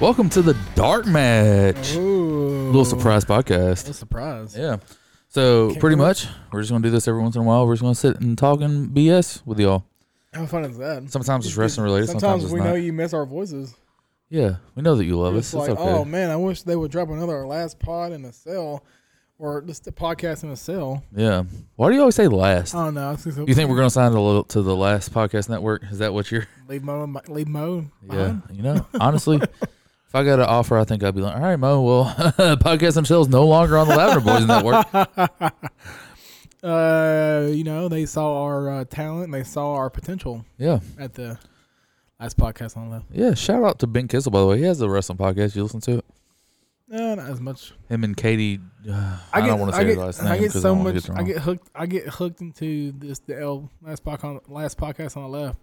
Welcome to the Dark Match. Ooh. Little surprise podcast. Little surprise. Yeah. So Can't pretty much, we're just gonna do this every once in a while. We're just gonna sit and talk and BS with y'all. How fun is that? Sometimes it's wrestling related. Sometimes, Sometimes it's we not. know you miss our voices. yeah, we know that you love It's us. like, it's okay. oh man, I wish they would drop another last pod in a cell, or just the podcast in a cell. yeah. Why do you always say last? I don't know. You think we're gonna sign to the, to the last podcast network? Is that what you're? leave Mo? Leave Mo. Yeah. You know, honestly, if I got an offer, I think I'd be like, all right, Mo. Well, podcast themselves no longer on the Lavender Boys Network. Uh, you know, they saw our uh, talent. and They saw our potential Yeah. at the last podcast on the. Yeah. Shout out to Ben Kissel, by the way. He has a wrestling podcast. You listen to it? Uh, not as much. Him and Katie. Uh, I, don't want to say I her get, last name I get because so I much. get I get hooked. I get hooked into this the L last podcast last podcast on the left.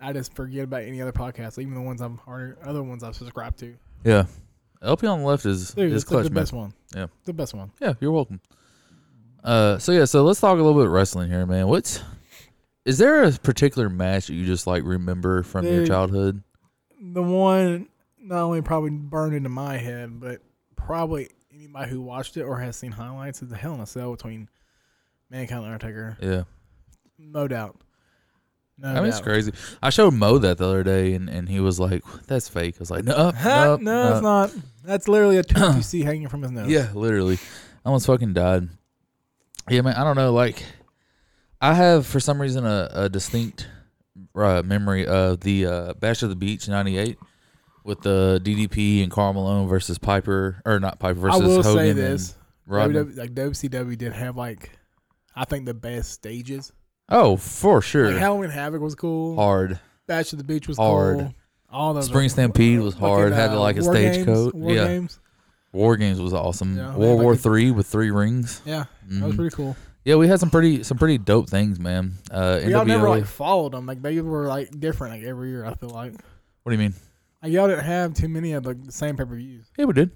I just forget about any other podcasts, even the ones I'm or other ones I've subscribed to. Yeah. LP on the left is Dude, is like clutch, the man. best one. Yeah. the best one. Yeah, you're welcome. Uh, so yeah, so let's talk a little bit of wrestling here, man. What's is there a particular match that you just like remember from your childhood? The one not only probably burned into my head, but probably anybody who watched it or has seen highlights is the Hell in a Cell between Mankind and Undertaker. Yeah, No doubt. No I mean it's crazy. I showed Mo that the other day, and, and he was like, "That's fake." I was like, "No, no, no, it's not. That's literally a tooth you see hanging from his nose. Yeah, literally. I almost fucking died. Yeah, man. I don't know. Like, I have for some reason a, a distinct uh, memory of the uh, Bash of the Beach '98 with the DDP and Karl Malone versus Piper, or not Piper I versus will Hogan say this. WW, like WCW did have like, I think the best stages. Oh, for sure. Like Halloween Havoc was cool. Hard. Bash of the Beach was Hard. cool. All those Spring Stampede was hard. Had uh, like a War stagecoach. War Yeah. Games. War Games was awesome. Yeah, World like War a- Three with three rings. Yeah, that was Mhm. pretty cool. Yeah, we had some pretty some pretty dope things, man. Uh, But y'all never like followed them. Like they were like different like every year. I feel like what do you mean? Like y'all didn't have too many of like, the same pay per views. Yeah, we did.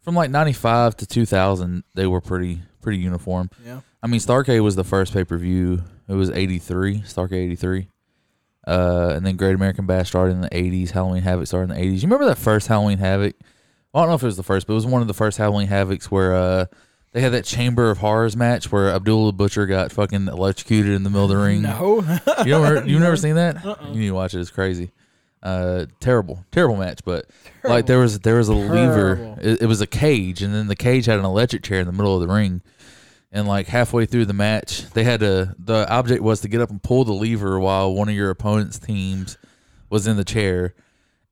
From like '95 to 2000, they were pretty pretty uniform. Yeah, I mean, Starcade was the first pay per view. It was '83, Starcade '83, uh, and then Great American Bash started in the '80s. Halloween Havoc started in the '80s. You remember that first Halloween Havoc? Well, I don't know if it was the first, but it was one of the first Halloween Havocs where uh, they had that Chamber of Horrors match where Abdullah the Butcher got fucking electrocuted in the middle of the ring. no, You never, you've never seen that? Uh-uh. You need to watch it. It's crazy. Uh, terrible, terrible match. But like there was there was a lever. It, it was a cage, and then the cage had an electric chair in the middle of the ring. And like halfway through the match, they had to. The object was to get up and pull the lever while one of your opponent's teams was in the chair,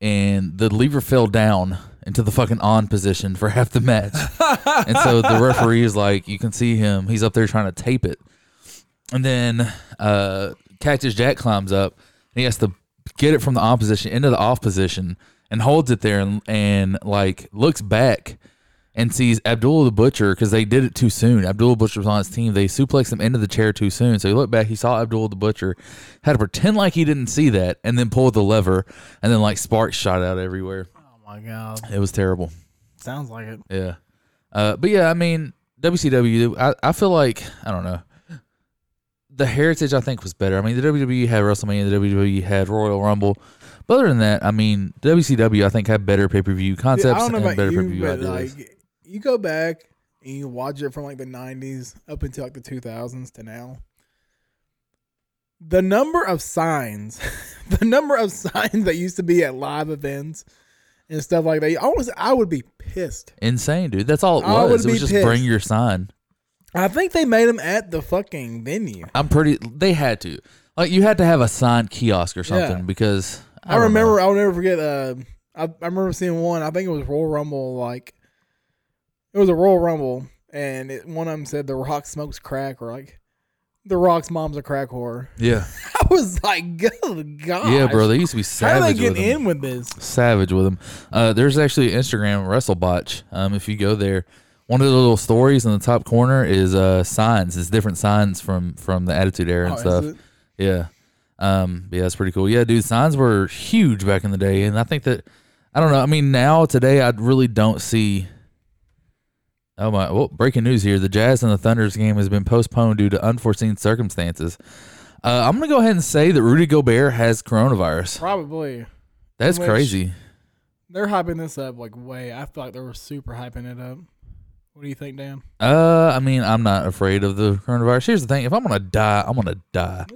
and the lever fell down into the fucking on position for half the match. and so the referee is like, you can see him. He's up there trying to tape it, and then uh, Cactus Jack climbs up. And he has to get it from the on position into the off position and holds it there and, and like looks back and sees Abdullah the Butcher because they did it too soon. Abdullah Butcher was on his team. They suplexed him into the chair too soon. So he looked back, he saw Abdullah the Butcher, had to pretend like he didn't see that, and then pulled the lever, and then like sparks shot out everywhere. oh my god, It was terrible. sounds like it. Yeah. Uh, but yeah, I mean, WCW, I, I feel like, I don't know. The heritage, I think, was better. I mean, the WWE had WrestleMania, the WWE had Royal Rumble. But other than that, I mean, WCW, I think, had better pay per view concepts I don't know and about better pay per you, view but ideas. like you go back and you watch it from like the '90s up until like the 2000s to now. The number of signs, the number of signs that used to be at live events and stuff like that. I was, I would be pissed. Insane, dude. That's all it was. It was just pissed. bring your sign. I think they made them at the fucking venue. I'm pretty, they had to. Like, you had to have a signed kiosk or something Yeah. because. I, don't remember. know. I'll never forget. Uh, I, I remember seeing one. I think it was Royal Rumble. Like it was a Royal Rumble, and it, one of them said The Rock smokes crack, or like The Rock's mom's a crack whore. Yeah. I was like, good God. Yeah, bro. They used to be How are they savage with getting them. in with this? savage with them. Uh, there's actually Instagram WrestleBotch. Um, if you go there, one of the little stories in the top corner is uh signs. It's different signs from from the Attitude Era and Oh, stuff. Yeah. Um, yeah, that's pretty cool. Yeah, dude, signs were huge back in the day, and I think that I don't know. I mean, now today, I really don't see Oh my! Well, breaking news here: the Jazz and the Thunder's game has been postponed due to unforeseen circumstances. Uh, I'm gonna go ahead and say that Rudy Gobert has coronavirus. Probably. That's Which- crazy. They're hyping this up like way. I feel like they were super hyping it up. What do you think, Dan? Uh, I mean, I'm not afraid of the coronavirus. Here's the thing: if I'm gonna die, I'm gonna die.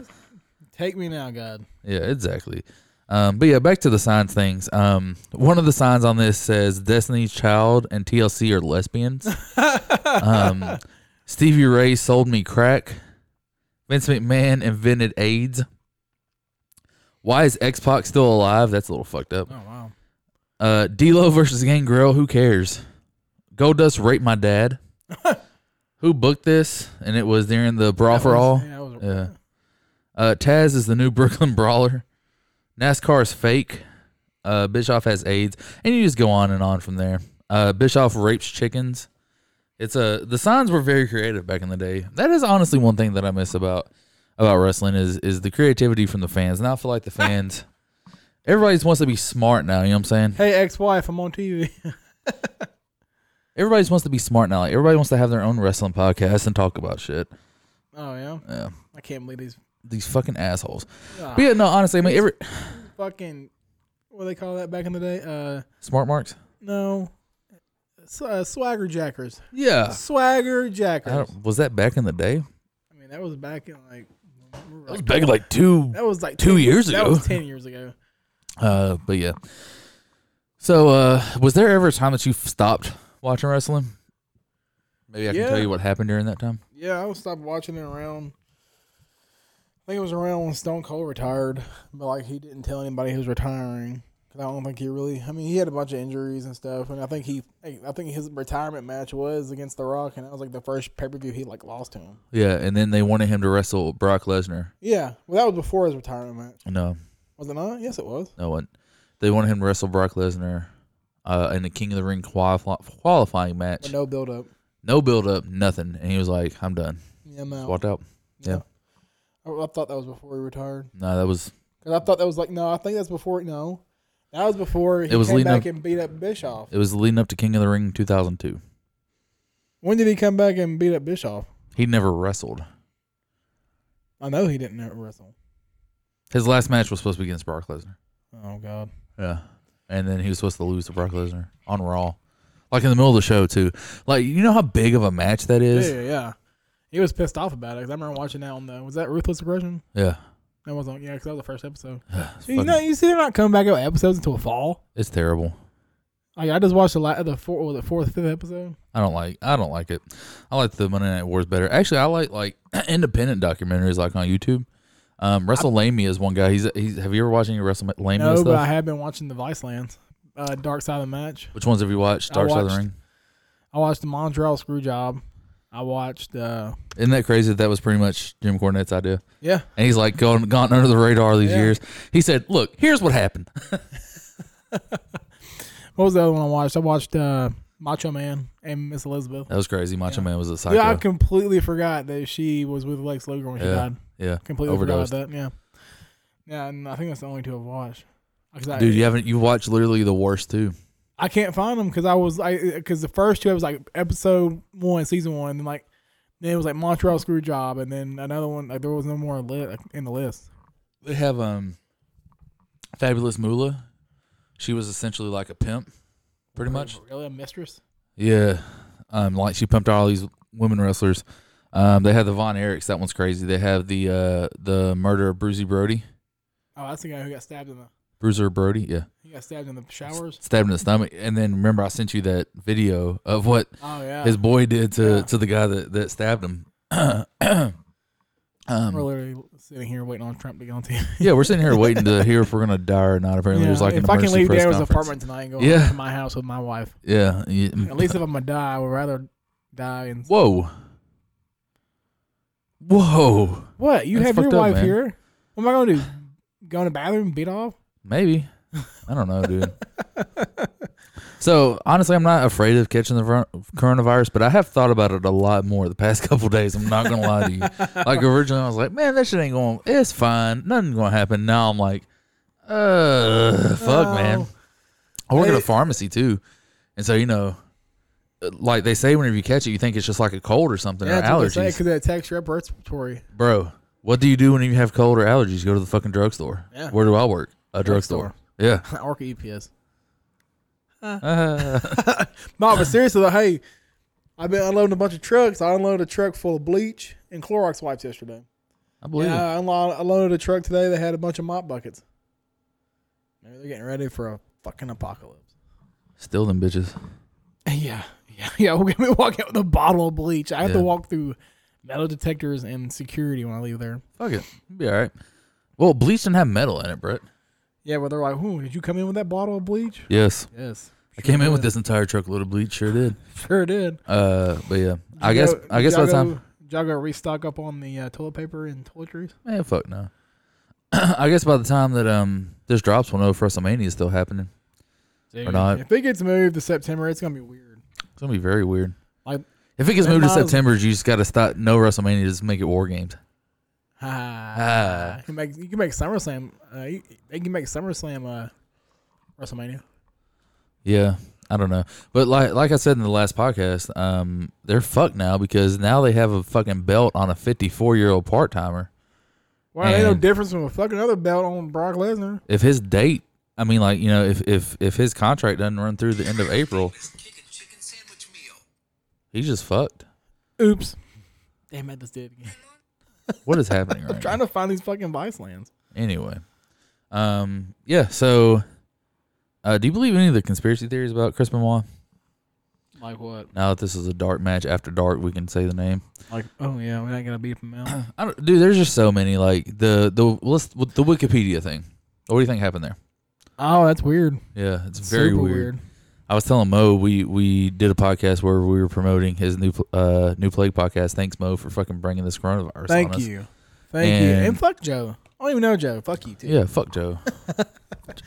Take me now, God. Yeah, exactly. Um, but yeah, back to the signs things. Um, one of the signs on this says Destiny's Child and TLC are lesbians. um, Stevie Ray sold me crack. Vince McMahon invented AIDS. Why is X Pac still alive? That's a little fucked up. Oh wow. Uh, D'Lo versus Gangrel. Who cares? Goldust raped my dad. Who booked this? And it was during the brawl That for was- all. Yeah. that was- Yeah. Uh, Taz is the new Brooklyn Brawler. NASCAR is fake. Uh, Bischoff has AIDS, and you just go on and on from there. Uh, Bischoff rapes chickens. It's a the signs were very creative back in the day. That is honestly one thing that I miss about about wrestling is is the creativity from the fans. Now I feel like the fans, everybody just wants to be smart now. You know what I'm saying? Hey, ex-wife, I'm on TV. Everybody just wants to be smart now. Like everybody wants to have their own wrestling podcast and talk about shit. oh yeah. Yeah, I can't believe these. these fucking assholes. Ah, But yeah, no, honestly, I mean, every fucking. What do they call that back in the day? Uh, smart marks. no. S- uh, swagger jackers. Yeah. Swagger I jackers. don't- was that back in the day? I mean, that was back in like. That was back in like two. That was like two 10 years That ago. was ten years ago. Uh, but yeah. So, uh, was there ever a time that you stopped watching wrestling? Maybe I can Yeah. tell you what happened during that time. Yeah, I stopped watching it around. I think it was around when Stone Cold retired, but like he didn't tell anybody he was retiring. 'Cause I don't think he really. I mean, he had a bunch of injuries and stuff, and I think he. I think his retirement match was against The Rock, and that was like the first pay per view he like lost to him. Yeah, and then they wanted him to wrestle Brock Lesnar. Yeah, well, that was before his retirement match, No, was it not? Yes, it was. no one. They wanted him to wrestle Brock Lesnar, uh, in the King of the Ring quali- qualifying match. But no build up. No build up, nothing, and he was like, "I'm done." Yeah, I'm out. Walked out. yeah. I, I thought that was before he retired. No, that was Cause I thought that was like no, I think that's before. No, that was before he It was came leading back up- and beat up Bischoff. it was leading up to King of the Ring 2002. When did he come back and beat up Bischoff? He never wrestled. I know he didn't wrestle. His last match was supposed to be against Brock Lesnar. Oh God. Yeah. And then he was supposed to lose to Brock Lesnar on Raw. Like in the middle of the show too. Like you know how big of a match that is? Yeah, yeah. He was pissed off about it. 'cause I remember watching that on the. Was that Ruthless Aggression? Yeah. That was on. Yeah, because that was the first episode. You fucking- know, you see, they're not coming back out with episodes until fall. it's terrible. Like I just watched the la- the four, was it fourth, fifth episode. I don't like I don't like it. I like the Monday Night Wars better. Actually I like like independent documentaries like on YouTube. Um WrestleLamia is one guy. He's he's have you ever watched any WrestleLamia No, stuff? but I have been watching the Vicelands, uh, Dark Side of the Match. Which ones have you watched? Dark Side of the Ring? I watched the Montreal Screwjob. I watched. uh Isn't that crazy that that was pretty much Jim Cornette's idea? Yeah, And he's like gone gone under the radar these Yeah. years. He said, Look, here's what happened. what was the other one I watched? I watched uh Macho Man and Miss Elizabeth. That was crazy. Macho Yeah. Man was a psycho. Yeah, I completely forgot that she was with Lex Luger when she died. Yeah. Completely Overdosed. forgot that. Yeah, yeah, and I think that's the only two I've watched. 'Cause I, Dude, you haven't you watched literally the worst too. I can't find them because I was I because the first two I was like episode one, season one, and then like then it was like Montreal Screwjob, and then another one like there was no more li- in the list. They have um Fabulous Moolah. She was essentially like a pimp, pretty much. really a mistress. Yeah. Um like she pumped all these women wrestlers. Um they have the Von Erichs, that one's crazy. They have the uh the murder of Bruiser Brody. Oh, that's the guy who got stabbed in the Bruiser Brody, yeah. he got stabbed in the showers. Stabbed in the stomach. And then remember I sent you that video of what Oh yeah, his boy did to Yeah. to the guy that, that stabbed him. um we're literally sitting here waiting on Trump to get on TV. Yeah, we're sitting here waiting to hear if we're gonna die or not. Apparently, there's like an if I can leave Daryl's apartment tonight and go Yeah. to my house with my wife, Yeah. yeah. at least if I'm gonna die, I would rather die. And Whoa. Whoa. what you That's have your fucked up, wife man. here? What am I gonna do? Go in the bathroom, and beat off? Maybe. I don't know, dude. so honestly, I'm not afraid of catching the coronavirus, but I have thought about it a lot more the past couple days. I'm not gonna lie to you. Like originally, I was like, man, that shit ain't going. It's fine. Nothing's gonna happen. Now I'm like, uh, fuck, man. Oh. I work at Hey. a pharmacy too, and so you know, like they say whenever you catch it, you think it's just like a cold or something Yeah, or that's what they allergies. because it attacks your upper respiratory. Bro, what do you do when you have cold or allergies? Go to the fucking drugstore. Yeah. Where do I work? A drugstore. Yeah. or EPS. Uh, No, but seriously, though, hey, I've been unloading a bunch of trucks. I unloaded a truck full of bleach and Clorox wipes yesterday. I believe Yeah. I unlo- unloaded a truck today that had a bunch of mop buckets. Maybe they're getting ready for a fucking apocalypse. Still them bitches. Yeah, yeah, get me walk out with a bottle of bleach. I have Yeah. to walk through metal detectors and security when I leave there. Fuck it. Be all right. Well, bleach didn't have metal in it, Brett. Yeah, but they're like, "Who did you come in with that bottle of bleach?" Yes. Yes, I came in with this entire truckload of bleach. Sure did. Sure did. Uh, but yeah, I guess I guess did by the time, y'all restock up on the uh, toilet paper and toiletries? man, fuck no. I guess by the time that um this drops, we'll know if WrestleMania is still happening. Or not. If it gets moved to September, it's gonna be weird. It's gonna be very weird. Like, if it gets moved to might as- September, you just got to stop. No WrestleMania, just make it War Games. Ah, you can make you can make SummerSlam. Uh, you, you can make SummerSlam uh, WrestleMania. Yeah, I don't know, but like like I said in the last podcast, um, they're fucked now because now they have a fucking belt on a 54 year old part timer. Well, ain't no And- difference from a fucking other belt on Brock Lesnar. If his date, I mean, like you know, if if if his contract doesn't run through the end of April, he's just fucked. Oops. Damn it, this did it again. What is happening I'm trying now? to find these fucking Vicelands. Anyway, um, yeah. So, uh, do you believe any of the conspiracy theories about Chris Benoit? Like what? Now that this is a dark match after dark, we can say the name. Like oh yeah, we're not gonna beat him out. I don't, dude, there's just so many. Like the the let's the Wikipedia thing. What do you think happened there? oh, that's weird. Yeah, it's very Super weird. I was telling Mo we we did a podcast where we were promoting his new uh new plague podcast. Thanks Mo for fucking bringing this coronavirus. Thank on us. Thank you, thank you, And- and fuck Joe. I don't even know Joe. Fuck you too. Yeah, fuck Joe.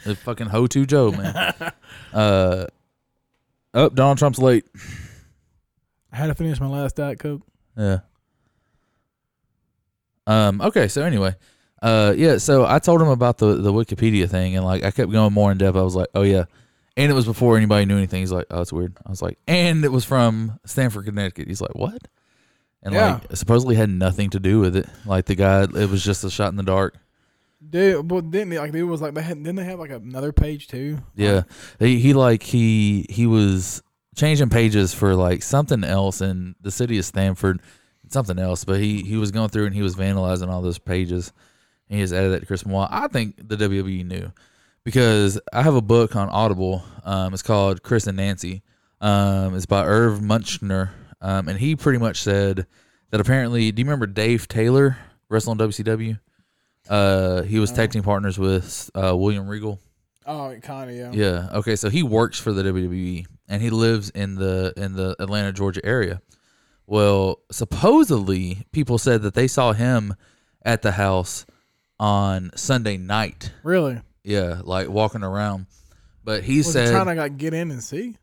the fucking ho to Joe man. Uh, oh Donald Trump's late. I had to finish my last diet coke. Yeah. Um. Okay. So anyway, uh, yeah. So I told him about the the Wikipedia thing, and like I kept going more in depth. I was like, oh yeah, and it was before anybody knew anything. He's like, oh, it's weird. I was like, and it was from Stamford, Connecticut. He's like, what? And Yeah. like supposedly had nothing to do with it. Like the guy, it was just a shot in the dark. Dude, but didn't they, like it was like they had didn't they have like another page too? Yeah. He he like he he was changing pages for like something else in the city of Stamford, something else. But he he was going through and he was vandalizing all those pages. And he just added that to Chris Benoit. I think the WWE knew because I have a book on Audible. Um, it's called Chris and Nancy. Um, it's by Irv Muchnick. Um, and he pretty much said that apparently, do you remember Dave Taylor wrestling WCW? Uh, he was tag team partners with uh, William Regal. Oh, kind of yeah. Yeah. Okay. So he works for the WWE and he lives in the in the Atlanta, Georgia area. Well, supposedly people said that they saw him at the house on Sunday night. Really? Yeah, like walking around. But he Was he said, trying to like get in and see?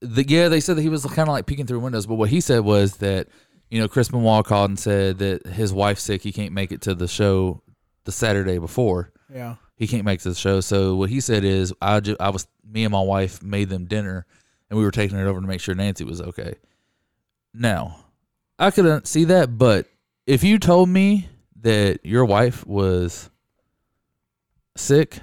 the, yeah, they said that he was kind of like peeking through windows. But what he said was that you know Chris Benoit called and said that his wife's sick, he can't make it to the show the Saturday before Yeah. he can't make the show. So what he said is, I ju- I was me and my wife made them dinner, and we were taking it over to make sure Nancy was okay. Now, I couldn't see that, but if you told me that your wife was sick,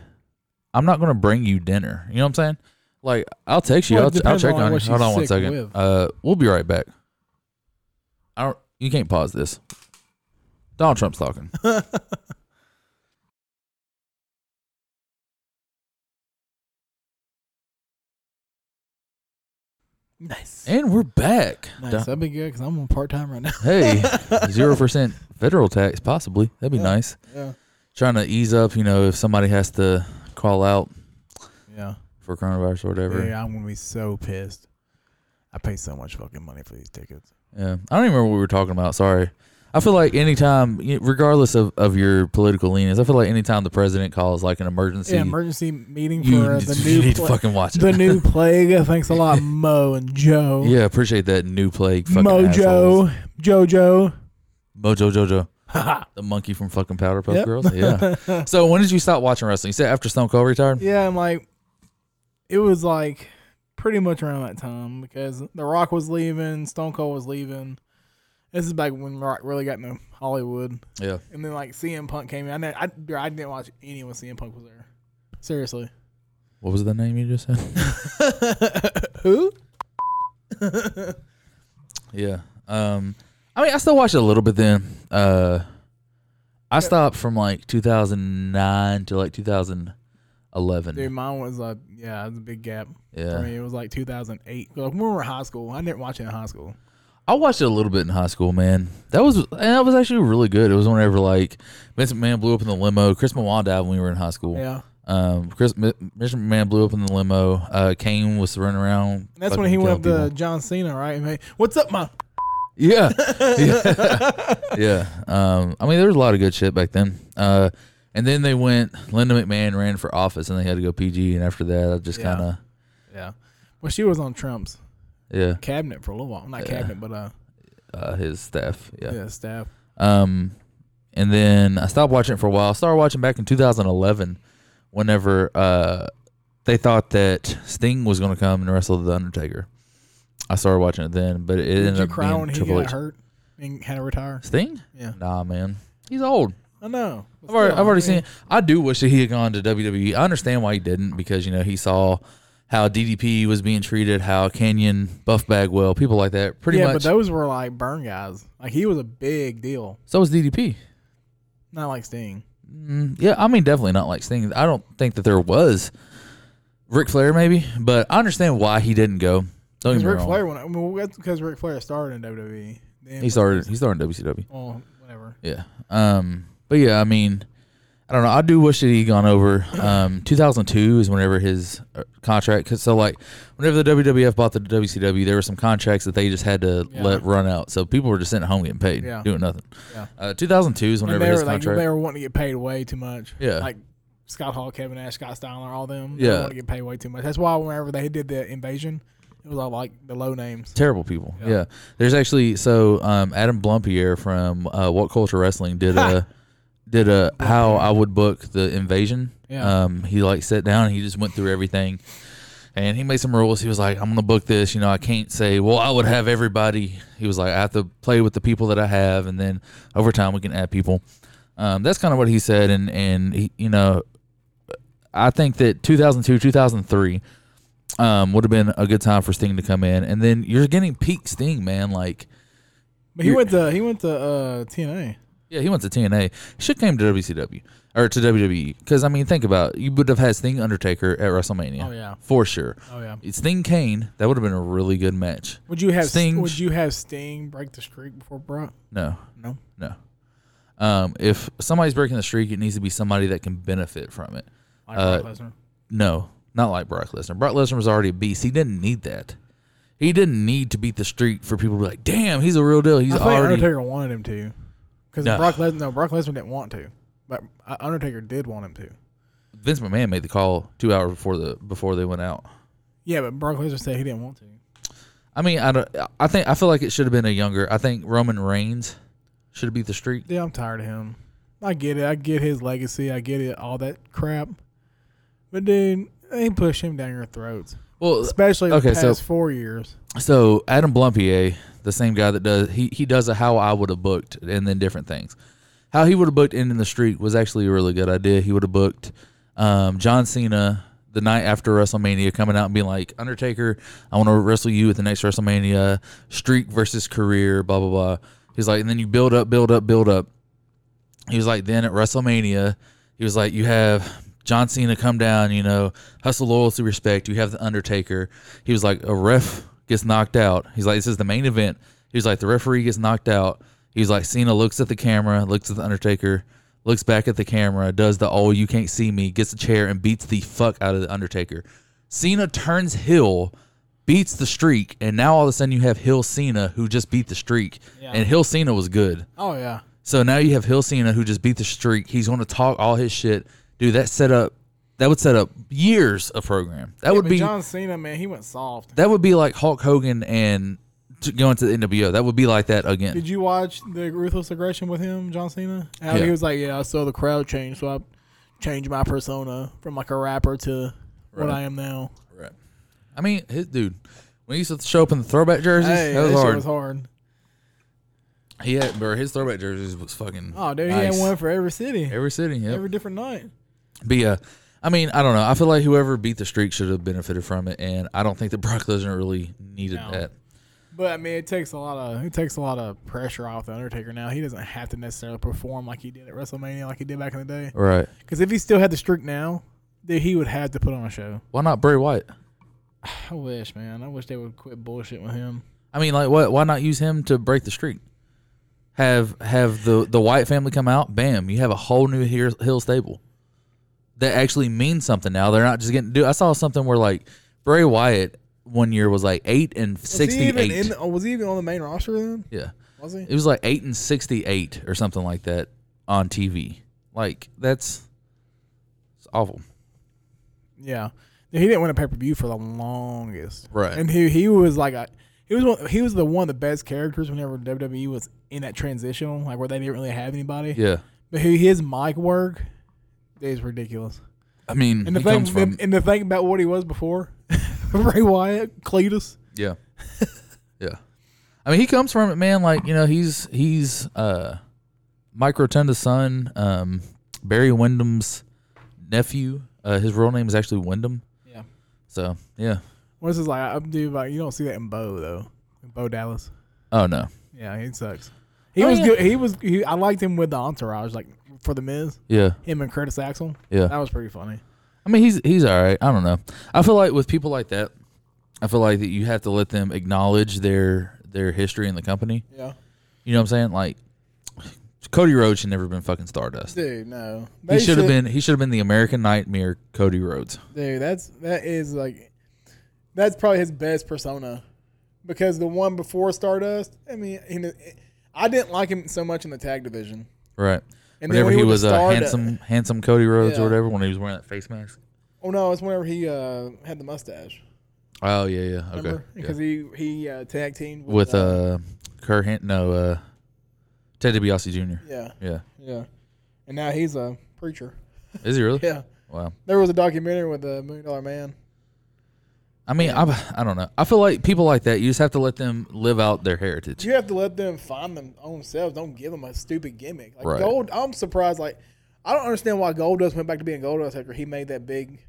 I'm not going to bring you dinner. You know what I'm saying? Like I'll text you. Well, I'll, it I'll check on on you. Hold on one second. with. Uh, we'll be right back. I don't. You can't pause this. Donald Trump's talking. Nice. And we're back. Nice. Don- That'd be good because I'm on part time right now. Hey, zero percent federal tax, possibly. That'd be Yeah. nice. Yeah. Trying to ease up, you know, if somebody has to call out Yeah. for coronavirus or whatever. Yeah. I'm gonna be so pissed. I pay so much fucking money for these tickets. Yeah, I don't even remember what we were talking about. Sorry. I feel like anytime, regardless of, of your political leanings, I feel like anytime the president calls like an emergency, Yeah, emergency meeting for uh, need- the you new need to fucking watch it. the new plague. Thanks a lot, Mo and Joe. yeah, appreciate that new plague. Fucking Mojo, assholes. Jojo. Mojo Jojo, the monkey from fucking Powerpuff Yep. Girls. Yeah. so when did you stop watching wrestling? You said after Stone Cold retired. Yeah, I'm like, it was like pretty much around that time because The Rock was leaving, Stone Cold was leaving. This is back when Rock really got into Hollywood, Yeah. and then like CM Punk came in. I ne- I, I didn't watch any when CM Punk was there. Seriously, What was the name you just said? who? yeah. Um, I mean, I still watched it a little bit then. Uh, I stopped from like 2009 to like 2011. Dude, mine was like yeah, it was a big gap yeah. me. It was like 2008. Like, when we were in high school, I didn't watch it in high school. I watched it a little bit in high school, man. That was and that was actually really good. It was whenever like Vince Man blew up in the limo. Chris Benoit died when we were in high school. Yeah, Um, Chris Mr. McMahon blew up in the limo. Uh, Kane was running around. and that's when he went up to. John Cena, right? And hey, what's up, ma? Yeah. yeah. yeah. Um, I mean, there was a lot of good shit back then. Uh, and then they went, Linda McMahon ran for office and they had to go PG. And after that, I just Yeah. kind of, Yeah. Well, she was on Trump's yeah, cabinet for a little while. Not Yeah. cabinet, but uh, uh, his staff. yeah, Yeah. staff. Um, and then I stopped watching it for a while. I started watching back in 2011 whenever uh, they thought that Sting was going to come and wrestle The Undertaker. I started watching it then, but it Did ended you up cry being when he Triple got H. hurt and had to retire? Sting? Yeah, Nah, man. He's old. I know. I've already, I've already seen. I do wish that he had gone to WWE. I understand why he didn't because you know he saw how DDP was being treated, how Kanyon, Buff Bagwell, people like that. Pretty yeah, much. but those were like burn guys. Like he was a big deal, so was DDP. not like Sting. Mm, yeah, I mean definitely not like Sting. I don't think that there was Ric Flair maybe, but I understand why he didn't go. Don't Because get me Ric wrong. Flair went. I mean, that's because Ric Flair started in WWE. Then he started. He started in WCW. Oh, whatever. Yeah. Um. But yeah, I mean, I don't know. I do wish that he'd gone over. Um. 2002 is whenever his uh, contract. Cause so like, whenever the WWF bought the WCW, there were some contracts that they just had to Yeah. let run out. So people were just sitting at home getting paid, Yeah. doing nothing. Yeah. Uh. 2002 is And whenever they his were like contract. they were wanting to get paid way too much. Yeah. Like Scott Hall, Kevin Nash, Scott Steiner, all them. They Yeah. want to get paid way too much. That's why whenever they did the invasion, it was all like the low names. Terrible people. Yeah. Yeah. There's actually so um Adam Blampied from uh, What Culture Wrestling did a did a how I would book the invasion. Yeah. Um he like sat down and he just went through everything. And he made some rules. He was like, I'm gonna book this, you know, I can't say, Well, I would have everybody he was like, I have to play with the people that I have and then over time we can add people. Um, that's kind of what he said and and he, you know I think that 2002, 2003 um, would have been a good time for Sting to come in, and then you're getting peak Sting, man. Like, But he went to he went to uh, TNA. yeah, he went to TNA. Should came to WCW or to WWE because I mean, think about it. you would have had Sting Undertaker at WrestleMania Oh yeah. for sure. Oh yeah. It's Sting Kane that would have been a really good match. Would you have Sting- Would you have Sting break the streak before Brock? No, No. no. Um, if somebody's breaking the streak, it needs to be somebody that can benefit from it. Like Uh, Brock Lesnar. No, not like Brock Lesnar. Brock Lesnar was already a beast. He didn't need that. He didn't need to beat the streak for people to be like, "Damn, he's a real deal." He's I think already Undertaker wanted him to, because No. Brock Lesnar. No, Brock Lesnar didn't want to, but Undertaker did want him to. Vince McMahon made the call two hours before the before they went out. Yeah, but Brock Lesnar said he didn't want to. I mean, I don't. I think I feel like it should have been a younger. I think Roman Reigns should have beat the streak. Yeah, I'm tired of him. I get it. I get his legacy. I get it. All that crap. But dude, they push him down your throats, Well, especially okay, the so- past four years. so Adam Blampied, the same guy that does he he does a how I would have booked and then different things. How he would have booked ending the streak was actually a really good idea. He would have booked um, John Cena the night after WrestleMania coming out and being like, Undertaker, I want to wrestle you at the next WrestleMania, streak versus career, blah blah blah. He's like, and then you build up, build up, build up. He was like, then at WrestleMania, he was like, you have John Cena come down, you know, hustle, loyalty, respect. You have the Undertaker. He was like, a ref gets knocked out. He's like, this is the main event. He was like, the referee gets knocked out. He's like, Cena looks at the camera, looks at the Undertaker, looks back at the camera, does the oh you can't see me, gets a chair and beats the fuck out of the Undertaker. Cena turns heel, beats the streak, and now all of a sudden you have Heel Cena who just beat the streak, Yeah. and Heel Cena was good. Oh yeah. So now you have Heel Cena who just beat the streak. He's going to talk all his shit. Dude, that set up that would set up years of program. That Yeah, would be John Cena, man. He went soft. that would be like Hulk Hogan and t- going to the NWO. That would be like that again. Did you watch the ruthless aggression with him, John Cena? How Yeah. he was like, "Yeah, I saw the crowd change, so I changed my persona from like a rapper to what I am now." Right. I mean, his dude, when he used to show up in the throwback jerseys, Hey, that was shit hard. was hard. He had, bro, his throwback jerseys was fucking. Oh, dude, he had one for every city, every city. Yep. every different night. But yeah, I mean, I don't know. I feel like whoever beat the streak should have benefited from it, and I don't think that Brock Lesnar really needed No. that. But I mean, it takes a lot of it takes a lot of pressure off the Undertaker now. He doesn't have to necessarily perform like he did at WrestleMania, like he did back in the day. Right? Because if he still had the streak now, then he would have to put on a show. Why not Bray Wyatt? I wish, man. I wish they would quit bullshit with him. I mean, like, what? Why not use him to break the streak? Have have the the Wyatt family come out? Bam! You have a whole new heel heel stable that actually means something now. They're not just getting. Dude, I saw something where like Bray Wyatt one year was like eight and sixty eight. oh, Was he even on the main roster then? Yeah, Was he? it was like eight and sixty eight or something like that on TV. Like that's it's awful. Yeah. He didn't win a pay per view for the longest. Right. And he he was like a he was one, he was the one of the best characters whenever WWE was in that transition, like where they didn't really have anybody. Yeah. But he, his mic work is ridiculous. I mean, And the he thing comes from and, and the thing about what he was before, Ray Wyatt, Cletus. Yeah. yeah. I mean, he comes from it, man. Like, you know, he's he's uh Mike Rotunda's son, um, Barry Windham's nephew. Uh, his real name is actually Windham. Yeah. So yeah. What's his like? I'm dude like you don't see that in Bo though. In Bo Dallas. Oh no. Yeah, he sucks. He Oh, was yeah. good. He was. He, I liked him with the entourage, like for the Miz. Yeah. Him and Curtis Axel. Yeah. That was pretty funny. I mean, he's he's all right. I don't know. I feel like with people like that, I feel like that you have to let them acknowledge their their history in the company. Yeah. You know what I'm saying? Like Cody Rhodes should never been fucking Stardust. Dude, no. He They should have been. He should have been the American Nightmare, Cody Rhodes. Dude, that's that is like that's probably his best persona because the one before Stardust. I mean, the, I didn't like him so much in the tag division. Right. And Whenever when he was a Stardust- handsome, handsome Cody Rhodes Yeah. or whatever, when he was wearing that face mask. Oh no, it's whenever he uh, had the mustache. Oh yeah, yeah, okay. Remember? Yeah. Because he he uh, tag teamed With uh, Kurt Han- no, uh, Ted DiBiase Jr. yeah Yeah, yeah, and now he's a preacher. is he really? Yeah, Wow. there was a documentary with the Million Dollar Man. I mean, I, I don't know. I feel like people like that, you just have to let them live out their heritage. You have to let them find them own selves. Don't give them a stupid gimmick. Like Right. Gold, I'm surprised. Like I don't understand why Goldust went back to being Goldust after he made that big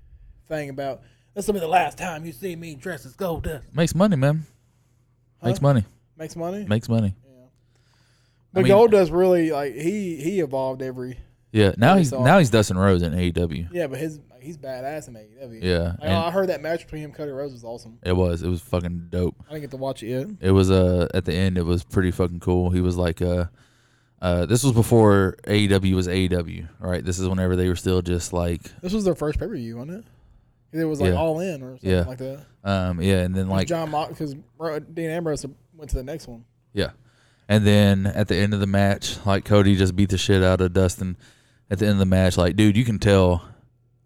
thing about this will be the last time you see me dressed as Goldust. Makes money, man. Makes money. Makes money. Makes money. Yeah. But mean- Goldust really like he he evolved every Yeah. Now he's soft. now he's Dustin Rhodes in AEW. yeah. But his he's badass in AEW. Yeah, Like, I heard that match between him and Cody Rhodes was awesome. it was it was fucking dope. I didn't get to watch it yet. It was uh at the end it was pretty fucking cool. He was like uh uh this was before AEW was AEW, right? This is whenever they were still just like This was their first pay per view, wasn't it? It was like Yeah. all in or something Yeah. like that. um yeah, and then Like like John Mock because Dean Ambrose went to the next one. yeah. And then at the end of the match, like Cody just beat the shit out of Dustin at the end of the match. Like, dude, you can tell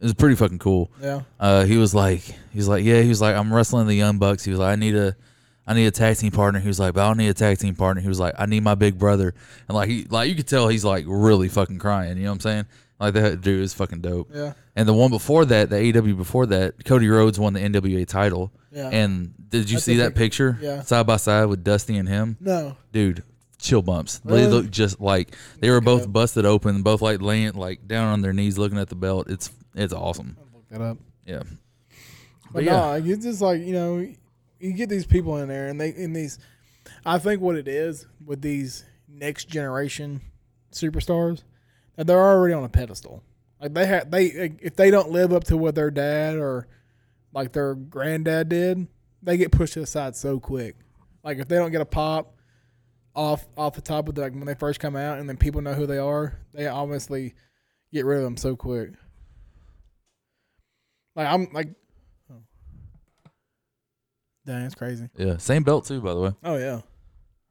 it was pretty fucking cool. Yeah. Uh he was like he's like, Yeah, he was like, I'm wrestling the young bucks. He was like, I need a I need a tag team partner. He was like, but I don't need a tag team partner. He was like, I need my big brother. And like he like you could tell he's like really fucking crying, you know what I'm saying? Like that dude is fucking dope. Yeah. And the one before that, the AW before that, Cody Rhodes won the NWA title. Yeah. And did you That's see that picture? yeah. Side by side with Dusty and him? no. Dude, chill bumps. They look just like they were both busted open, both like laying like down on their knees looking at the belt. It's it's awesome. Look that up. Yeah. But, But no, yeah. like, it's just like you know, you get these people in there, and they in these. I think what it is with these next generation superstars that they're already on a pedestal. Like they have they if they don't live up to what their dad or like their granddad did, they get pushed to the side so quick. Like if they don't get a pop off off the top of the, like when they first come out, and then people know who they are, they obviously get rid of them so quick. Like I'm like, oh. dang, it's crazy. Yeah. Same belt too, by the way. Oh yeah,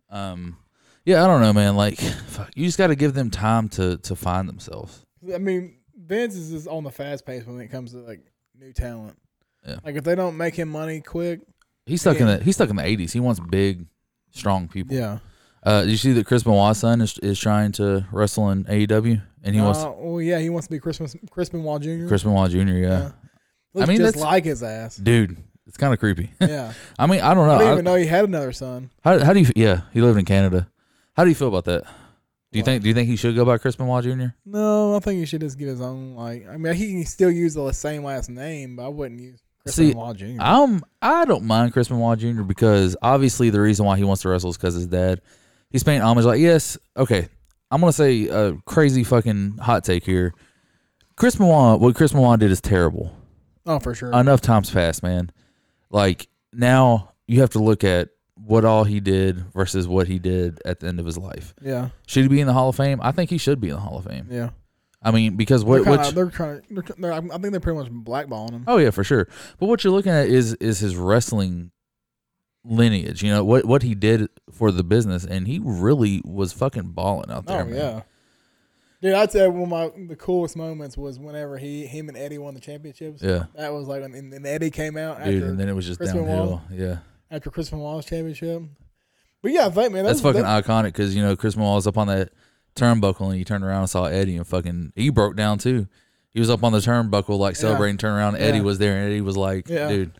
Um yeah, I don't know, man. Like fuck, you just gotta give them time to to find themselves. I mean Vince is just on the fast pace when it comes to like new talent. Yeah. Like if they don't make him money quick, He's stuck in the he's stuck in the eighties. He wants big, strong people. yeah. Uh, you see that Chris Benoit's son is, is trying to wrestle in AEW, and he wants Uh, oh yeah, he wants to be Christmas Chris Benoit Jr. Chris Benoit Jr. Yeah, Looks I mean, just like his ass. dude, It's kind of creepy. Yeah, I mean, I don't know. I didn't even know he had another son. how, how do you? Yeah, he lived in Canada. How do you feel about that? Do you think? Do you think he should go by Chris Benoit Jr.? No, I think he should just get his own. Like, I mean, he can still use the same last name, but I wouldn't use Chris See, Jr. I'm. I don't mind Chris Benoit Jr. because obviously the reason why he wants to wrestle is because his dad. He's paying homage. Like, yes, okay. I'm gonna say a crazy fucking hot take here. Chris Benoit, what Chris Benoit did is terrible. Oh, for sure. enough times passed, man. Like now you have to look at what all he did versus what he did at the end of his life. yeah, Should he be in the Hall of Fame? I think he should be in the Hall of Fame. yeah. I mean, because what, they're, kinda, they're trying. They're, they're, I think they're pretty much blackballing him. oh yeah, for sure. But what you're looking at is is his wrestling lineage. You know what what he did for the business, and he really was fucking balling out there. Oh man. yeah. Dude, I'd say one of my the coolest moments was whenever he him and Eddie won the championships. yeah, That was like when and, and Eddie came out after dude. And then it was just Chris downhill. Yeah, after Chris Benoit's championship. But yeah, I think man, that's, that's, fucking that- iconic because you know Chris was up on that turnbuckle and you turned around and saw Eddie and fucking he broke down too. He was up on the turnbuckle like Yeah. celebrating, turn around. Eddie Yeah. was there and Eddie was like, Yeah. dude.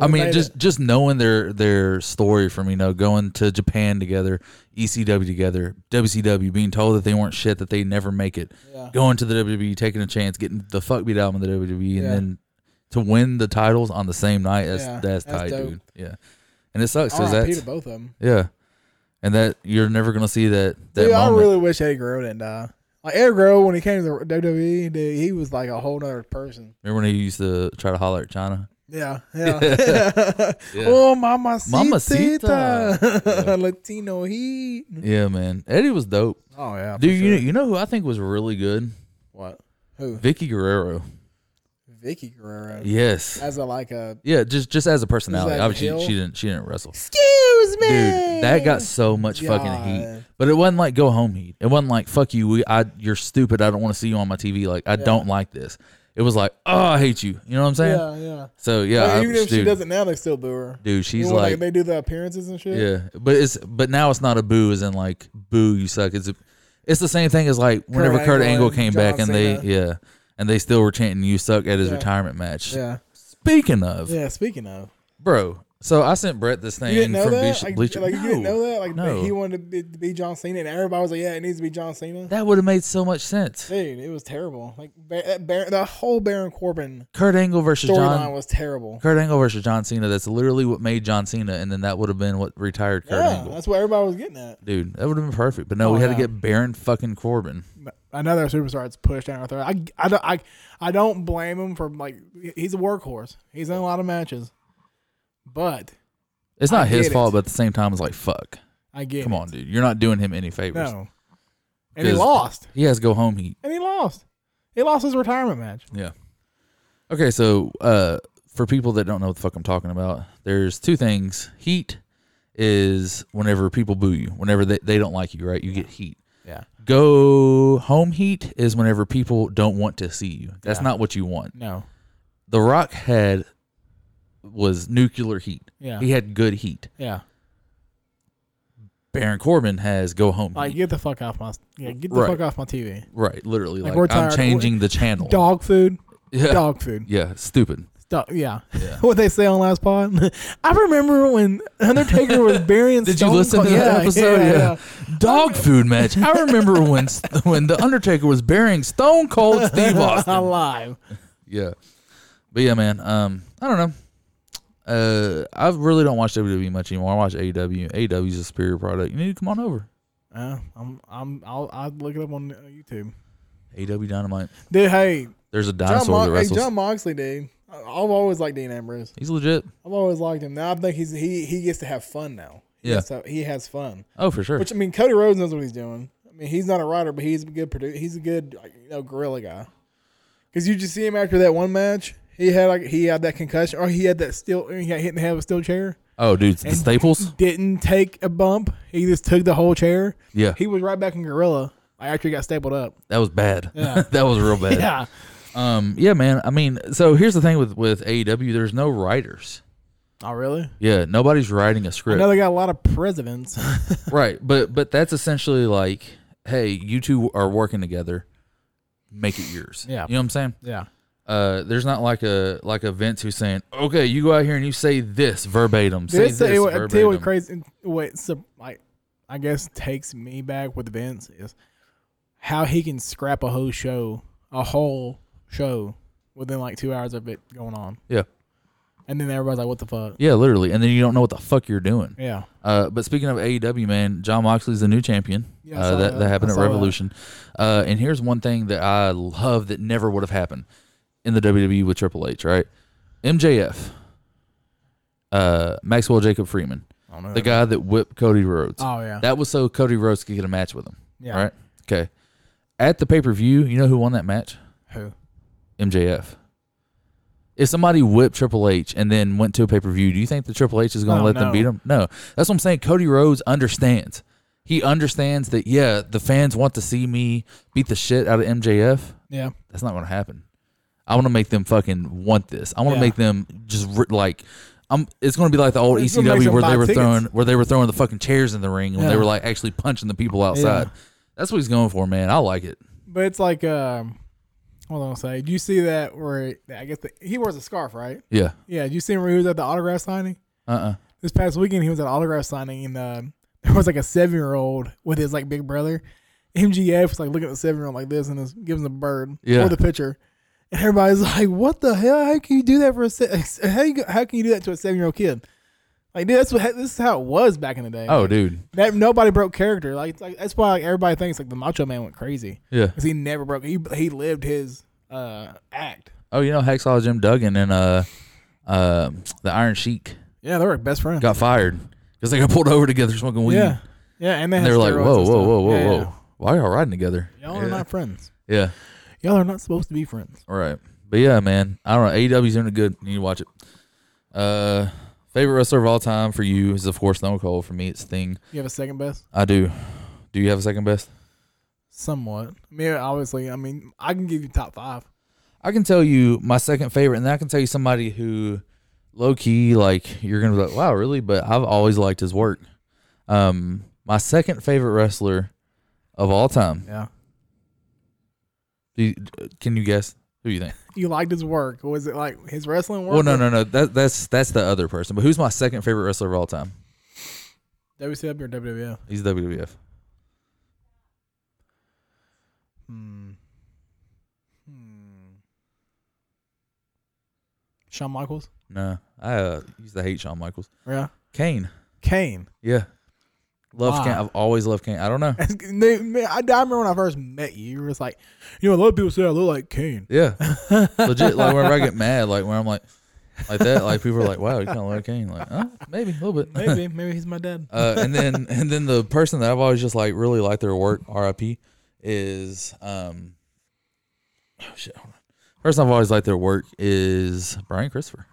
I mean, just it. just knowing their their story from you know going to Japan together, ECW together, WCW, being told that they weren't shit, that they never make it, yeah. going to the WWE, taking a chance, getting the fuck beat out in the WWE, and Yeah. then to win the titles on the same night. That's Yeah, that's, that's tight, dope. dude. Yeah, and it sucks because that's both of them. yeah, and that you're never gonna see that that Dude, I really wish Eddie Guerrero didn't die. Like Eddie Guerrero, when he came to the WWE, dude, he was like a whole other person. Remember when he used to try to holler at Chyna? Yeah, yeah. Yeah. Oh, mamacita, Mamacita. Latino heat. Yeah, man. Eddie was dope. Oh yeah, Dude, for you, sure. you know who I think was really good? what? Who? Vickie Guerrero. Vickie Guerrero. Yes. As a like a Yeah, just just as a personality. Obviously, Hill? she didn't she didn't wrestle. excuse me, Dude, that got so much fucking heat. But it wasn't like go home heat. It wasn't like fuck you. We, I you're stupid. I don't want to see you on my TV. Like I Yeah. don't like this. It was like oh I hate you. You know what I'm saying? Yeah, yeah. So yeah, But I, even if she doesn't now, they still boo her. dude, she's know, like they do the appearances and shit. Yeah, but it's but now it's not a boo as in like boo you suck. It's a, it's the same thing as like whenever Kurt Angle Angle came John back and they yeah and they still were chanting you suck at his Yeah. retirement match. yeah, Speaking of, yeah. Speaking of, bro, so I sent Brett this thing you didn't know from that. Bleach, Like, Bleacher. like, you didn't No. know that. Like No. he wanted to be, to be John Cena, and everybody was like, "Yeah, it needs to be John Cena." That would have made so much sense. Dude, it was terrible. Like Bar- uh, Bar- the whole Baron Corbin Kurt Angle versus storyline John. was terrible. Kurt Angle versus John Cena. That's literally what made John Cena, and then that would have been what retired Kurt yeah, Angle. that's what everybody was getting at. Dude, that would have been perfect. But no, Oh, we had yeah. to get Baron fucking Corbin. Another superstar that's pushed down our throat. I, I, don't- I, I don't blame him for like he's a workhorse. He's in a lot of matches, but It's not I his fault, it. but at the same time, it's like fuck. I get. Come it. on, dude. You're not doing him any favors. no, and he lost, He has to go home heat. and he lost. He lost his retirement match. Yeah. Okay, so uh, for people that don't know what the fuck I'm talking about, there's two things. Heat is whenever people boo you, whenever they, they don't like you, right? You get heat. Yeah. Go home heat is whenever people don't want to see you. That's Yeah. not what you want. No. The Rock had was nuclear heat. Yeah. He had good heat. Yeah. Baron Corbin has go home Like heat. get the fuck off my yeah get the Right. fuck off my TV. Right, literally. Like, Like, we're I'm tired. changing the channel. Dog food. Yeah. Dog food. Yeah, stupid. Dog, yeah. Yeah. what they say on last pod. I remember when Undertaker was burying. Stone Cold. Did you Stone listen Cold- to that yeah, episode? Yeah. dog food match. I remember when when the Undertaker was burying Stone Cold Steve Austin. Alive. Yeah, but yeah, man. Um, I don't know. Uh, I really don't watch WWE much anymore. I watch AEW. AEW is a superior product. You need to come on over. Uh, I'm. I'm. I'll. I'll look it up on YouTube. AEW Dynamite. Dude, hey, There's a dinosaur Mo- that hey. Jon Moxley, dude. I've always liked Dean Ambrose. He's legit. I've always liked him. Now I think he's he he gets to have fun now. He Yeah. to- he has fun. Oh, for sure. Which I mean, Cody Rhodes knows what he's doing. I mean, he's not a writer, but he's a good producer. He's a good you know gorilla guy. Because you just see him after that one match. He had like he had that concussion, or he had that steel. He got hit in the head with a steel chair. oh, dude, the And- Staples. Didn't take a bump. He just took the whole chair. Yeah, He was right back in gorilla. I actually got stapled up. that was bad. Yeah. that was real bad. Yeah. Um, yeah, man. I mean, so here's the thing with with AEW. There's no writers. Oh really? Yeah, nobody's writing a script. know they got a lot of presidents. right but but that's essentially like hey you two are working together make it yours Yeah. you know what i'm saying yeah. Uh, there's not like a like a Vince who's saying, "Okay, you go out here and you say this verbatim." Say This, this it, I tell you what crazy. What so, like I guess takes me back with Vince is how he can scrap a whole show, a whole show, within like two hours of it going on. Yeah. And then everybody's like, "What the fuck?" Yeah, literally, and then you don't know what the fuck you're doing. Yeah. Uh, but speaking of AEW, man, Jon Moxley's the new champion. Yeah, uh, that, that. that happened at that. Revolution. Uh, and here's one thing that I love that never would have happened in the WWE with Triple H, right? MJF, uh, Maxwell Jacob Freeman, I don't know. the guy that whipped Cody Rhodes. Oh yeah. That was so Cody Rhodes could get a match with him. yeah. Right? Okay. At the pay per view, you know who won that match? Who? MJF. If somebody whipped Triple H and then went to a pay per view, do you think the Triple H is going to Oh, let them no. beat him? No. That's what I'm saying. Cody Rhodes understands. He understands that, yeah, the fans want to see me beat the shit out of MJF. Yeah. That's not going to happen. I want to make them fucking want this. I want to Yeah. make them just ri- like. I'm, it's going to be like the old It's ECW where they were tickets. throwing where they were throwing the fucking chairs in the ring when they were like actually punching the people outside. That's what he's going for, man. I like it. But it's like, um, hold on gonna say? Do you see that where I guess the, he wears a scarf, right? Yeah. Yeah. Did you see him where he was at the autograph signing? Uh. uh this past weekend he was at autograph signing and uh, there was like a seven year old with his like big brother. MJF was like looking at the seven year old like this and just gives him a bird Yeah. for the picture. And everybody's like, "What the hell? How can you do that for a se- how you, how can you do that to a seven year old kid?" Like, dude, that's what this is how it was back in the day. Oh, dude. that nobody broke character. Like, like that's why like, everybody thinks like the Macho Man went crazy Yeah. because he never broke. He he lived his uh act. Oh, you know Hacksaw Jim Duggan and uh, uh, the Iron Sheik Yeah, they were best friends. got fired because they got pulled over together smoking weed. yeah, yeah, and they, and they were like, "Whoa, whoa, whoa, whoa, Yeah, whoa! yeah. Why are y'all riding together?" Y'all yeah. are not friends. yeah, Y'all are not supposed to be friends. all right. But yeah, man, I don't know. AEW's doing good. You need to watch it. Uh, favorite wrestler of all time for you is of course Stone Cold. For me, it's Sting. You have a second best? I do. Do you have a second best? Somewhat. I mean, obviously, I mean, I can give you top five. I can tell you my second favorite, and then I can tell you somebody who, low key, like you're gonna be like, wow, really? But I've always liked his work. Um, my second favorite wrestler of all time. Yeah. You, can you guess who you think? You liked his work. Was it like his wrestling work? Well, no, no, no. That that's that's the other person. But who's my second favorite wrestler of all time? WCW or WWF? He's WWF. Hmm. Hmm. Shawn Michaels? No, I uh, used to hate Shawn Michaels. Yeah. Kane. Kane. Yeah, love. Kane. I've always loved Kane. I don't know. Man, I, I remember when I first met you, you were just like, you know, a lot of people say I look like Kane. Yeah, legit. Like whenever I get mad, like where I'm like, like that, like people are like, "Wow, you kind of like Kane." Like, oh, maybe a little bit. Maybe, maybe he's my dad. uh, and then and then the person that I've always just like really liked their work, RIP, is um. Oh shit! hold on. Person I've always liked their work is Brian Christopher.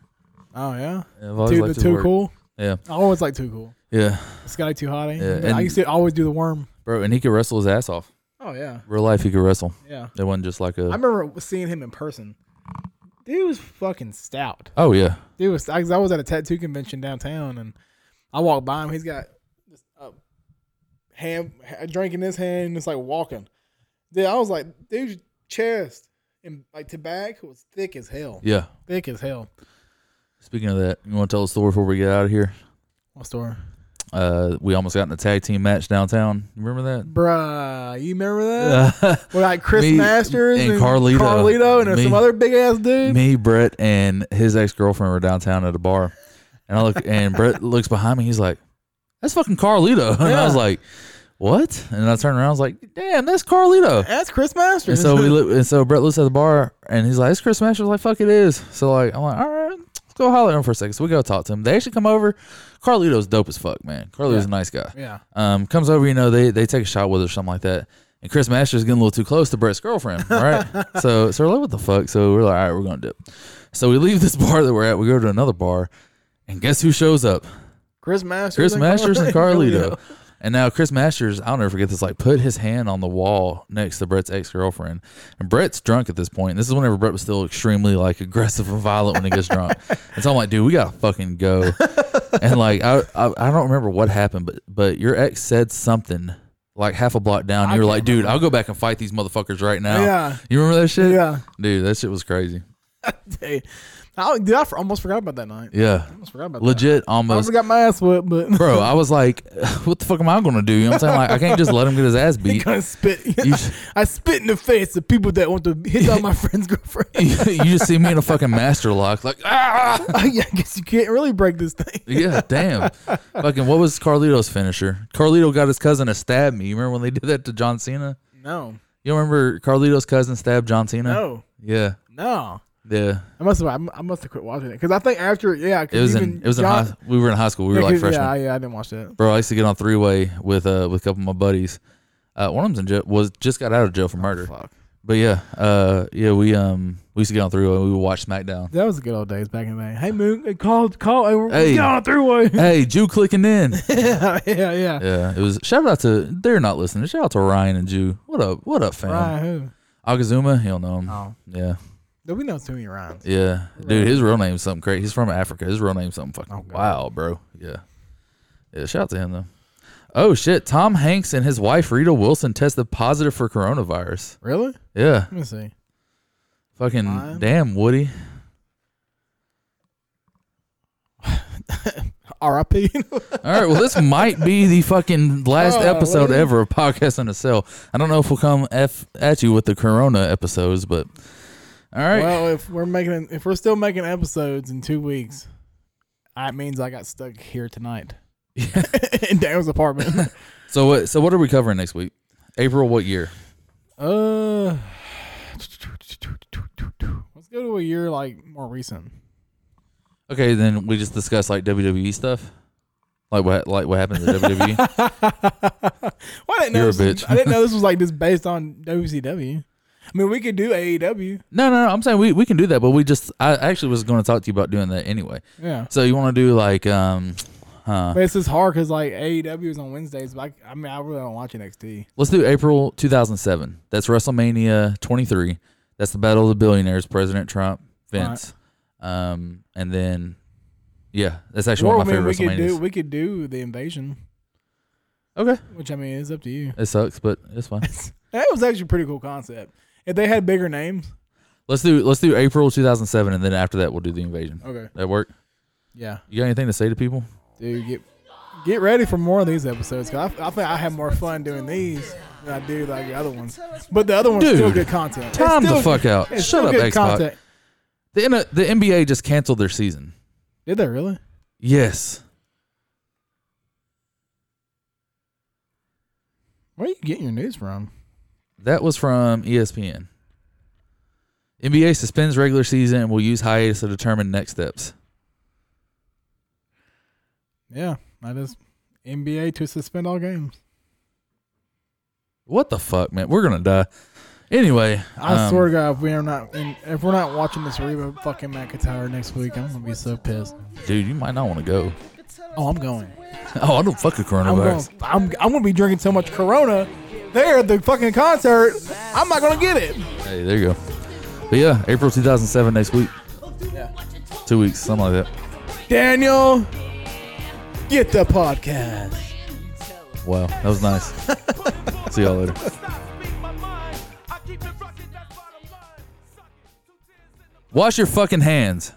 Oh yeah, I've always dude, liked the his too work. cool. Yeah, I always like too cool. yeah, Scotty too hotty. Yeah, I used to always do the worm. bro, and he could wrestle his ass off. Oh yeah, Real life, he could wrestle. yeah. It wasn't just like a. I remember seeing him in person. Dude was fucking stout. Oh yeah, Dude was. I, I was at a tattoo convention downtown, and I walked by him. He's got this uh, hand, a drink in his hand, and it's like walking. Dude, I was like, dude's chest and like tobacco was thick as hell. yeah. Thick as hell. Speaking of that, you want to tell a story before we get out of here? What story? Uh, we almost got in a tag team match downtown. You remember that? Bruh, you remember that? With like Chris Me Masters and and, Carlito. Carlito and Me- some other big ass dude. Me, Brett, and his ex girlfriend were downtown at a bar, and I look, and Brett looks behind me. He's like, "That's fucking Carlito," and I was like, "What?" And I turned around. I was like, "Damn, that's Carlito." That's Chris And Masters. so we, and so Brett looks at the bar, and he's like, "It's Chris Masters." Like, "Fuck, it is." So like, I'm like, "All right, go holler at him for a second. So we go talk to him. They actually come over. Carlito's dope as fuck, man. Carlito's Yeah. a nice guy. yeah. Um, comes over, you know, they they take a shot with her, or something like that. And Chris Masters getting a little too close to Brett's girlfriend, right? so so we're like, what the fuck? So we're like, all right, we're gonna dip. So we leave this bar that we're at. We go to another bar, and guess who shows up? Chris Masters. Chris and Masters and Carlito. And now Chris Masters, I'll never forget this. Like, put his hand on the wall next to Brett's ex girlfriend, and Brett's drunk at this point. This is whenever Brett was still extremely like aggressive and violent when he gets drunk. And so I'm like, dude, we gotta fucking go. and like, I, I I don't remember what happened, but but your ex said something like half a block down. You were like, dude. I'll go back and fight these motherfuckers right now. Yeah. You remember that shit? Yeah. Dude, that shit was crazy. Hey, I, dude, I almost forgot about that night. Yeah, I almost forgot about legit, that. I almost. almost got my ass whipped, but Bro, I was like, what the fuck am I gonna do? You know what I'm saying? Like, I can't just let him get his ass beat. of spit. You, I spit in the face of people that want to hit on my friend's girlfriend. you just see me in a fucking master lock, like, ah! yeah, I guess you can't really break this thing. Yeah, damn. Fucking, what was Carlito's finisher? Carlito got his cousin to stab me. You remember when they did that to John Cena? No, You remember Carlito's cousin stabbed John Cena? no, Yeah, no. Yeah. I must have. I must have quit watching it because I think after, yeah, It was even in. It was in. High, we were in high school. We were yeah, like freshmen. Yeah, yeah, I didn't watch that. Bro, I used to get on three way with uh with a couple of my buddies. Uh, one of them's in jail. Was just got out of jail for murder. Fuck. But yeah, uh, yeah, we um we used to get on three way. We would watch SmackDown. That was the good old days back in the day. Hey, Moon, call, call. Hey, hey. on three way. hey, Jew clicking in. yeah, yeah, yeah. Yeah, it was. Shout out to they're not listening. Shout out to Ryan and Jew. What up? What up, fam? Ryan, who? Agazuma, he'll know him. Oh, Yeah, we know too many Ryans. yeah, dude. His real name's something crazy. He's from Africa. His real name's something fucking Oh, God. wild, bro. Yeah, yeah. Shout out to him though. Oh shit! Tom Hanks and his wife Rita Wilson tested positive for coronavirus. Really? Yeah, Let me see. fucking damn Woody. R.I.P. All right, well, this might be the fucking last Oh, episode ever of Podcast in a Cell. I don't know if we'll come f at you with the Corona episodes, but all right. Well, if we're making, if we're still making episodes in two weeks, that means I got stuck here tonight in Daniel's apartment. so what? So what are we covering next week? April, what year? uh, let's go to a year like more recent. Okay, then we just discuss like WWE stuff, like what like what happens at WWE. well, I didn't know You're a this bitch. I didn't know this was like just based on WCW. I mean, we could do AEW. no, no, no. I'm saying we, we can do that, but we just I actually was going to talk to you about doing that anyway. Yeah. So you want to do like um, huh? But it's just hard because like AEW is on Wednesdays. But I, I mean, I really don't watch NXT. Let's do April 2007. That's WrestleMania 23. That's the Battle of the Billionaires. President Trump, Vince, um, and then yeah, that's actually Or one of my I mean, we favorite could do we could do the invasion, okay, which I mean it's up to you. it sucks, but it's fine. That was actually a pretty cool concept. If they had bigger names, let's do let's do April 2007, and then after that we'll do the invasion. okay, That work? yeah, You got anything to say to people? dude, get get ready for more of these episodes. Cause I, I think I have more fun doing these than I do like the other ones. But the other ones Dude, still good content. It's Time still the fuck out. it's Shut still up, good X Pac. content. The N- the NBA just canceled their season. Did they really? Yes. Where are you getting your news from? That was from ESPN. NBA suspends regular season and will use hiatus to determine next steps. Yeah, that is NBA to suspend all games. What the fuck, man? We're gonna die. Anyway, I um, swear to God, if we are not, if we're not watching this Reba fucking McEntire next week, I'm gonna be so pissed. dude, you might not want to go. Oh, I'm going. Oh, I don't fuck with I'm going. coronavirus. I'm, I'm gonna be drinking so much Corona there at the fucking concert. I'm not gonna get it. Hey, there you go. But yeah, April 2007 next week. Yeah. Two weeks, something like that. Daniel, get the podcast. Wow, that was nice. See y'all later. Wash your fucking hands.